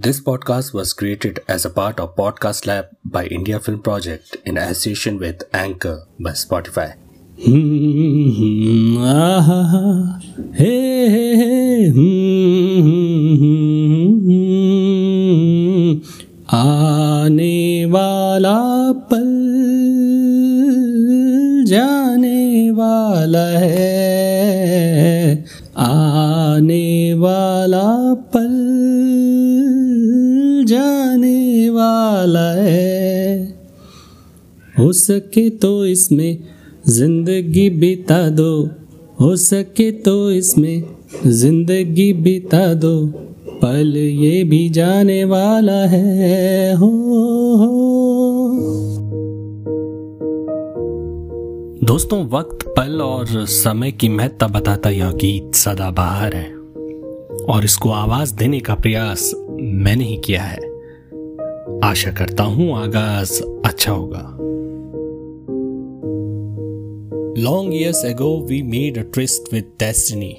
This podcast was created as a part of Podcast Lab by India Film Project in association with Anchor by Spotify. आने वाला पल जाने वाला है हो सके तो इसमें ज़िंदगी बिता दो। हो सके तो इसमें ज़िंदगी बिता दो। पल ये भी जाने वाला है। हो, हो। दोस्तों वक्त पल और समय की महत्ता बताता यह गीत सदाबहार है। और इसको आवाज़ देने का प्रयास मैंने ही किया है। आशा करता हूँ आगाज़ अच्छा होगा। Long years ago, we made a tryst with destiny.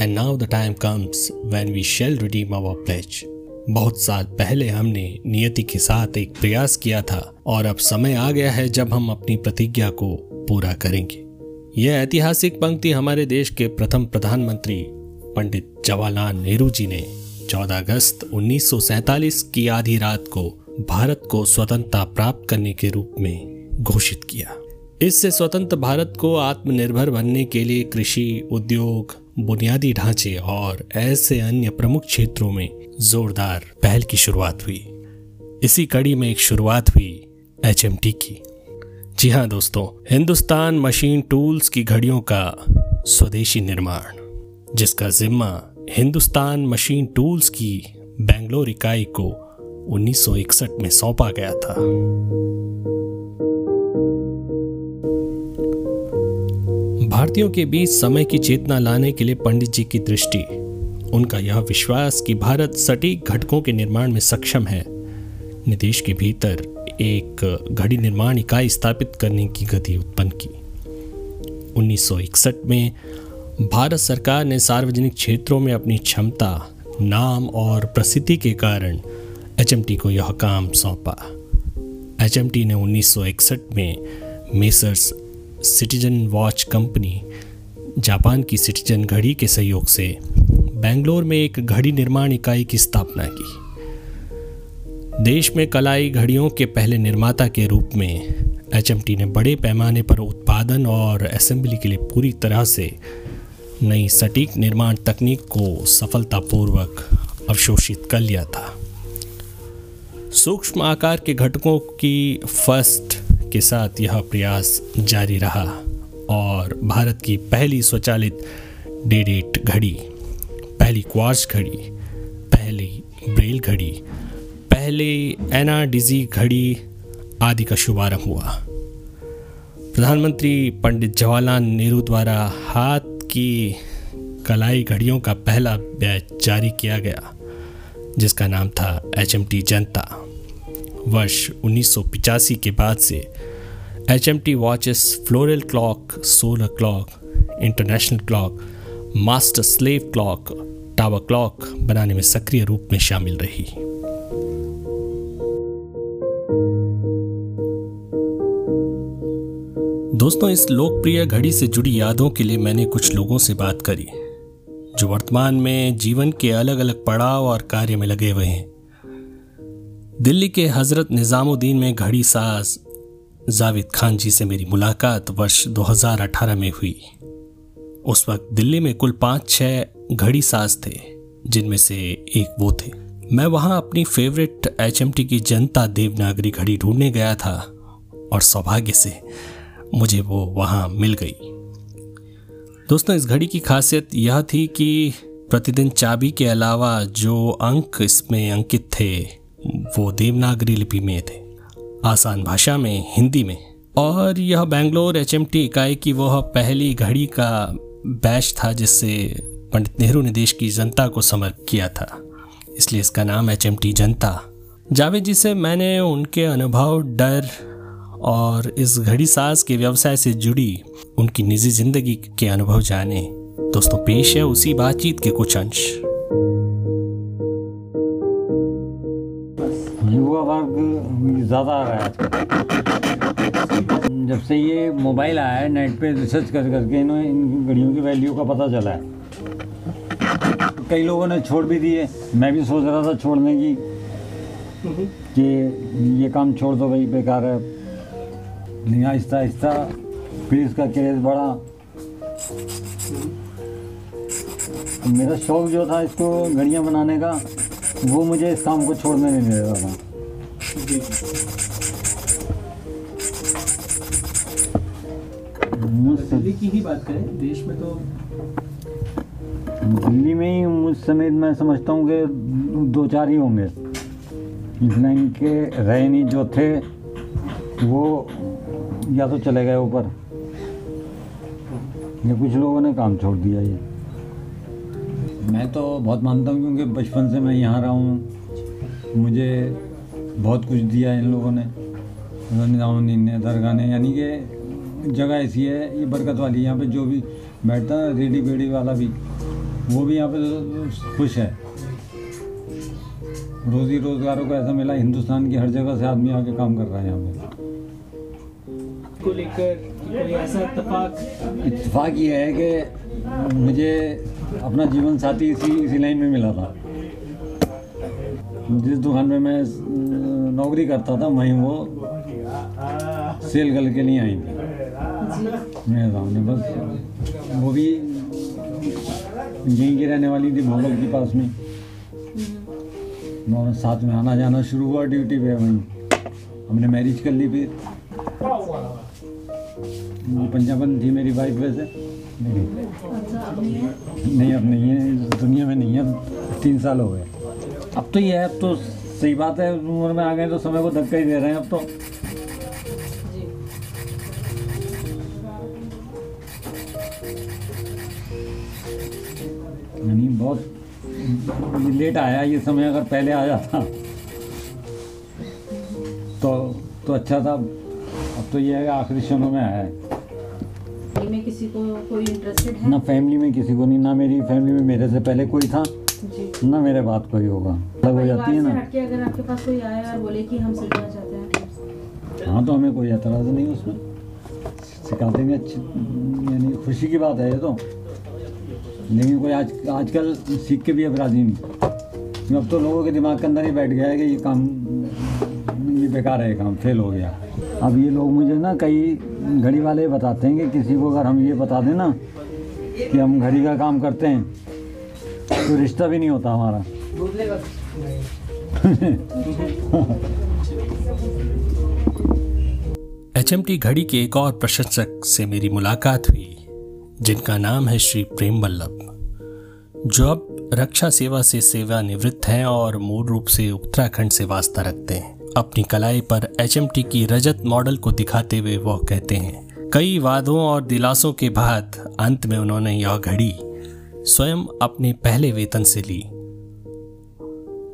And now the time comes when we shall redeem our pledge. बहुत साल पहले हमने नियति के साथ एक प्रयास किया था और अब समय आ गया है जब हम अपनी प्रतिज्ञा को पूरा करेंगे। यह ऐतिहासिक पंक्ति हमारे देश के प्रथम प्रधानमंत्री पंडित जवाहरलाल नेहरू जी ने 14 अगस्त 1947 की आधी रात को भारत को स्वतंत्रता प्राप्त करने के रूप में घोषित किया। इससे स्वतंत्र भारत को आत्मनिर्भर बनने के लिए कृषि, उद्योग, बुनियादी ढांचे और ऐसे अन्य प्रमुख क्षेत्रों में जोरदार पहल की शुरुआत हुई। इसी कड़ी में एक शुरुआत हुई एचएमटी की। जी हाँ दोस्तों, हिंदुस्तान मशीन टूल्स की घड़ियों का स्वदेशी निर्माण, जिसका जिम्मा हिंदुस्तान मशीन टूल्स की बेंगलोर इकाई को 1961 में सौंपा गया था। भारतीयों के बीच समय की चेतना लाने के लिए पंडित जी की दृष्टि। उनका यह विश्वास कि भारत सटीक घटकों के निर्माण में सक्षम है। ने देश के भीतर एक घड़ी निर्माण इकाई स्थापित करने की गति उत्पन्न की। 1961 में भारत सरकार ने सार्वजनिक क्षेत्रों में अपनी क्षमता, नाम और प्रसिद्धि के कारण एचएमटी को यह काम सौंपा। एचएमटी ने 1961 में Messrs Citizen Watch Company Japan की सिटीजन घड़ी के सहयोग से बेंगलोर में एक घड़ी निर्माण इकाई की स्थापना की। देश में कलाई घड़ियों के पहले निर्माता के रूप में एचएमटी ने बड़े पैमाने पर उत्पादन और असेंबली के लिए पूरी तरह से नई सटीक निर्माण तकनीक को सफलतापूर्वक अवशोषित कर लिया था। सूक्ष्म आकार के घटकों की फ़र्स्ट के साथ यह प्रयास जारी रहा और भारत की पहली स्वचालित डेडेट घड़ी, पहली क्वार्स घड़ी, पहली ब्रेल घड़ी, पहली एनाडिजी घड़ी आदि का शुभारंभ हुआ। प्रधानमंत्री पंडित जवाहरलाल नेहरू द्वारा हाथ की कलाई घड़ियों का पहला बैच जारी किया गया, जिसका नाम था एचएमटी जनता। वर्ष उन्नीस के बाद से H M T watches floral clock solar clock international clock master slave clock tower clock बनाने में सक्रिय रूप में शामिल रही। दोस्तों, इस लोकप्रिय घड़ी से जुड़ी यादों के लिए मैंने कुछ लोगों से बात करी, जो वर्तमान में जीवन के अलग अलग पड़ाव और कार्य में लगे हुए हैं। दिल्ली के हज़रत निज़ामुद्दीन में घड़ी साज। जावेद खान जी से मेरी मुलाकात वर्ष 2018 में हुई। उस वक्त दिल्ली में कुल पाँच, छह घड़ी साज थे, जिनमें से एक वो थे। मैं वहाँ अपनी फेवरेट एचएमटी की जनता देवनागरी घड़ी ढूँढने गया था और सौभाग्य से मुझे वो वहाँ मिल गई। दोस्तों, इस घड़ी की खासियत यह थी कि प्रतिदिन चाबी के अलावा जो अंक इसमें अंकित थे वो देवनागरी लिपि में थे। आसान भाषा में, हिंदी में। और यह बेंगलोर एचएमटी इकाई की वह पहली घड़ी का बैच था जिससे पंडित नेहरू ने देश की जनता को समर्पित किया था। इसलिए इसका नाम एचएमटी जनता। जावेद जी से मैंने उनके अनुभव, डर और इस घड़ी साज के व्यवसाय से जुड़ी उनकी निजी ज़िंदगी के अनुभव जाने। दोस्तों, पेश है उसी बातचीत के कुछ अंश। ज़्यादा आ रहा है जब से ये मोबाइल आया है, नेट पे रिसर्च कर करके इन्होंने इन घड़ियों की वैल्यू का पता चला है। कई लोगों ने छोड़ भी दिए। मैं भी सोच रहा था छोड़ने की कि ये काम छोड़ दो भाई, बेकार है। नहीं आहिस्ता आहिस्ता फिर इसका क्रेज बढ़ा। मेरा शौक जो था इसको घड़ियाँ बनाने का, वो मुझे इस काम को छोड़ने नहीं दे रहा था। दिल्ली की ही बात करें देश में तो दिल्ली में ही मुझ समेत मैं समझता हूँ कि दो चार ही होंगे। इस लाइन के रहे नहीं जो थे वो या तो चले गए ऊपर या कुछ लोगों ने काम छोड़ दिया ये। मैं तो बहुत मानता हूँ क्योंकि बचपन से मैं यहाँ रहा हूँ। मुझे बहुत कुछ दिया इन लोगों ने। ने दरगाह ने यानी कि जगह ऐसी है ये बरकत वाली है। यहाँ पे जो भी बैठता है रेडी बेड़ी वाला भी वो भी यहाँ पे खुश है। रोजी रोजगारों को ऐसा मिला हिंदुस्तान की हर जगह से आदमी आके काम कर रहा है यहाँ पे। को लेकर कोई ऐसा इत्तेफाक? इत्तेफाक ये है कि मुझे अपना जीवन साथी इसी इसी लाइन में मिला था। जिस दुकान में मैं नौकरी करता था वहीं वो सेल गर्ल के लिए आई थी। मेरे सामने बस वो भी यहीं की रहने वाली थी भोगल के पास में। दोनों साथ में आना जाना शुरू हुआ ड्यूटी पे वहीं हमने मैरिज कर ली फिर। पंजाबन थी मेरी वाइफ वैसे। नहीं नहीं अब नहीं है दुनिया में नहीं है तीन साल हो गए। अब तो ये है अब तो सही बात है उम्र में आ गए तो समय को धक्का ही दे रहे हैं अब तो। यानी बहुत लेट आया ये समय अगर पहले आ जाता तो तो अच्छा था। अब तो ये है आखिरी क्षणों में आया है। में किसी को कोई इंटरेस्टेड है? ना फैमिली में किसी को नहीं ना मेरी फैमिली में मेरे से पहले कोई था। ना मेरे बाद कोई होगा। अलग हो जाती है ना। हटके अगर आपके पास कोई आए और बोले कि हम सीखना चाहते हैं। हाँ तो हमें कोई एतराज़ नहीं उसमें। सिखा देंगे अच्छी यानी खुशी की बात है ये तो। लेकिन कोई आज आजकल सीख के भी अब राज़ी नहीं अब तो लोगों के दिमाग के अंदर ही बैठ गया है कि ये काम ये बेकार है काम फेल हो गया। अब ये लोग मुझे ना कई घड़ी वाले बताते हैं कि किसी को अगर हम ये बता दें ना कि हम घड़ी का काम करते हैं तो रिश्ता भी नहीं होता हमारा। एच घड़ी के एक और प्रशंसक से मेरी मुलाकात हुई, जिनका नाम है श्री प्रेम वल्लभ। जो अब रक्षा सेवा से सेवानिवृत्त हैं और मूल रूप से उत्तराखंड से वास्ता रखते हैं। अपनी कलाई पर एच एम टी की रजत मॉडल को दिखाते हुए वह कहते हैं, कई वादों और दिलासों के बाद अंत में उन्होंने यह घड़ी स्वयं अपने पहले वेतन से ली।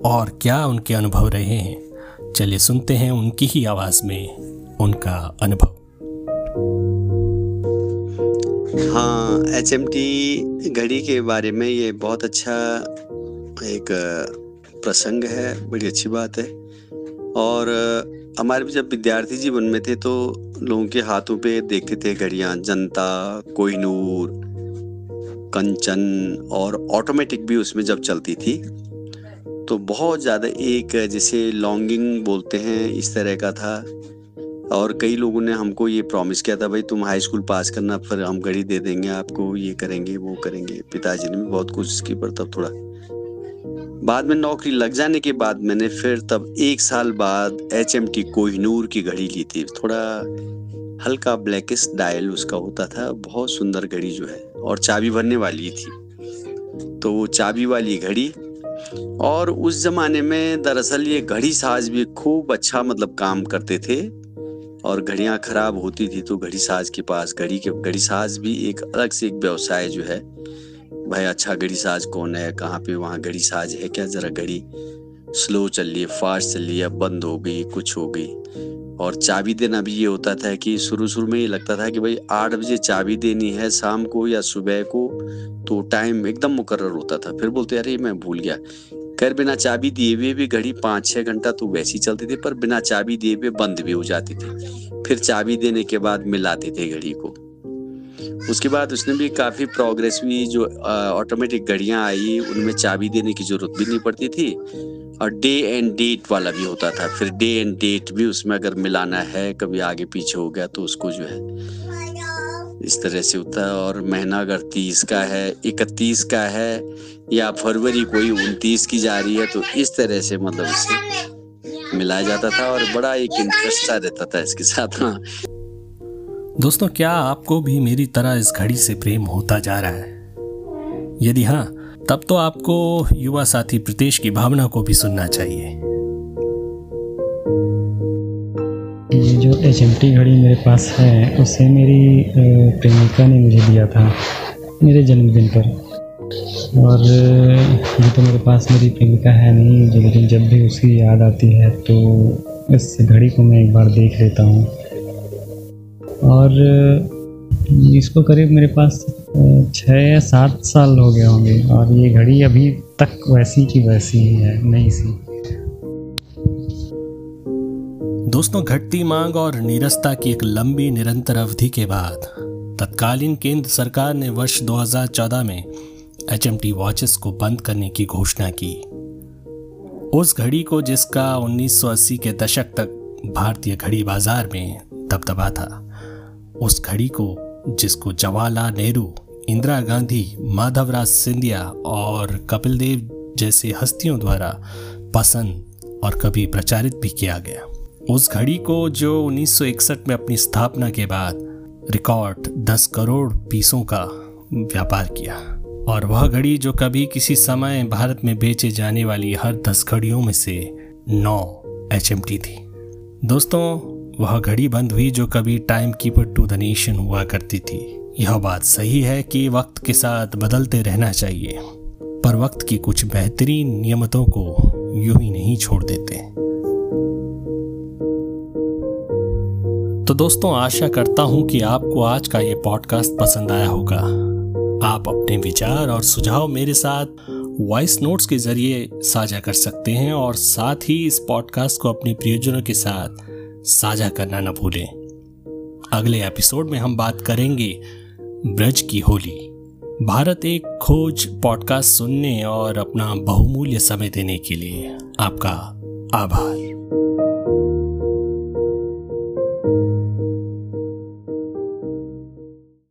और क्या उनके अनुभव रहे हैं? चलिए सुनते हैं उनकी ही आवाज़ में उनका अनुभव। हाँ एच एम टी घड़ी के बारे में ये बहुत अच्छा एक प्रसंग है, बड़ी अच्छी बात है। और हमारे भी जब विद्यार्थी जीवन में थे तो लोगों के हाथों पे देखते थे घड़ियाँ, जनता कोहिनूर कंचन और ऑटोमेटिक भी उसमें जब चलती थी तो बहुत ज़्यादा एक जैसे लॉन्गिंग बोलते हैं, इस तरह का था। और कई लोगों ने हमको ये प्रॉमिस किया था, भाई तुम हाई स्कूल पास करना, फिर हम घड़ी दे देंगे आपको, ये करेंगे, वो करेंगे। पिताजी ने भी बहुत कोशिश की, पर तब थोड़ा बाद में नौकरी लग जाने के बाद मैंने फिर तब एक साल बाद एच एम टी कोहिनूर की घड़ी ली थी। थोड़ा हल्का ब्लैकिस डायल उसका होता था, बहुत सुंदर घड़ी जो है, और चाबी भरने वाली थी। तो वो चाबी वाली घड़ी, और उस जमाने में दरअसल ये घड़ी साज भी खूब अच्छा मतलब काम करते थे, और घड़ियाँ खराब होती थी तो घड़ी साज के पास, घड़ी के, घड़ी साज भी एक अलग से एक व्यवसाय जो है भाई अच्छा घड़ी साज कौन है? कहाँ पे वहाँ घड़ी साज है क्या? जरा घड़ी स्लो चल रही है फास्ट चल रही है बंद हो गई, कुछ हो गई। और चाबी देना भी ये होता था कि शुरू शुरू में ये लगता था कि भाई, आठ बजे चाबी देनी है शाम को या सुबह को तो टाइम एकदम मुकर्र होता था। फिर बोलते, अरे, मैं भूल गया। खैर, बिना चाबी दिए हुए भी घड़ी पाँच छः घंटा तो वैसी चलती थी, पर बिना चाबी दिए हुए बंद भी हो जाती थी। फिर चाबी देने के बाद मिलाते थे घड़ी को। उसके बाद उसने भी काफ़ी प्रोग्रेस हुई, जो ऑटोमेटिक घड़ियाँ आई, उनमें चाबी देने की ज़रूरत भी नहीं पड़ती थी। और डे एंड डेट वाला भी होता था। फिर डे एंड डेट भी उसमें अगर मिलाना है, कभी आगे पीछे हो गया तो उसको जो है इस तरह से होता है। और महीना अगर तीस का है, इकतीस का है, या फरवरी कोई उनतीस की जा रही है तो इस तरह से मतलब इसे मिलाया जाता था और बड़ा एक इंटरेस्ट सा रहता था इसके साथ हाँ। दोस्तों, क्या आपको भी मेरी तरह इस घड़ी से प्रेम होता जा रहा है? यदि हाँ तब तो आपको युवा साथी प्रतेश की भावना को भी सुनना चाहिए। जो एच घड़ी मेरे पास है, उसे मेरी प्रेमिका ने मुझे दिया था मेरे जन्मदिन पर। और ये तो मेरे पास मेरी प्रेमिका है नहीं, लेकिन जब भी उसकी याद आती है तो इस घड़ी को मैं एक बार देख लेता हूँ। और इसको करीब मेरे पास छः या सात साल हो गए होंगे और ये घड़ी अभी तक वैसी की वैसी ही है, नई सी। दोस्तों, घटती मांग और नीरसता की एक लंबी निरंतर अवधि के बाद तत्कालीन केंद्र सरकार ने वर्ष 2014 में एच एम टी वॉचेस को बंद करने की घोषणा की। उस घड़ी को जिसका 1980 के दशक तक भारतीय घड़ी बाज़ार में दबदबा था। उस घड़ी को जिसको जवाहरलाल नेहरू, इंदिरा गांधी, माधवराज सिंधिया और कपिल देव जैसे हस्तियों द्वारा पसंद और कभी प्रचारित भी किया गया। उस घड़ी को जो 1961 में अपनी स्थापना के बाद रिकॉर्ड 10 करोड़ पीसों का व्यापार किया और वह घड़ी जो कभी किसी समय भारत में बेचे जाने वाली हर दस घड़ियों में से नौ एचएमटी थी। दोस्तों वह घड़ी बंद हुई जो कभी time keeper to the nation हुआ करती थी। यह बात सही है कि वक्त के साथ बदलते रहना चाहिए, पर वक्त की कुछ बेहतरीन नियमतों को यूँ ही नहीं छोड़ देते। तो दोस्तों, आशा करता हूँ कि आपको आज का ये पॉडकास्ट पसंद आया होगा। आप अपने विचार और सुझाव मेरे साथ वॉइस नोट्स के ज़रिए साझा कर सकते हैं और साथ ही इस पॉडकास्ट को अपने प्रियजनों के साथ साझा करना न भूलें। अगले एपिसोड में हम बात करेंगे ब्रज की होली। भारत एक खोज पॉडकास्ट सुनने और अपना बहुमूल्य समय देने के लिए आपका आभार।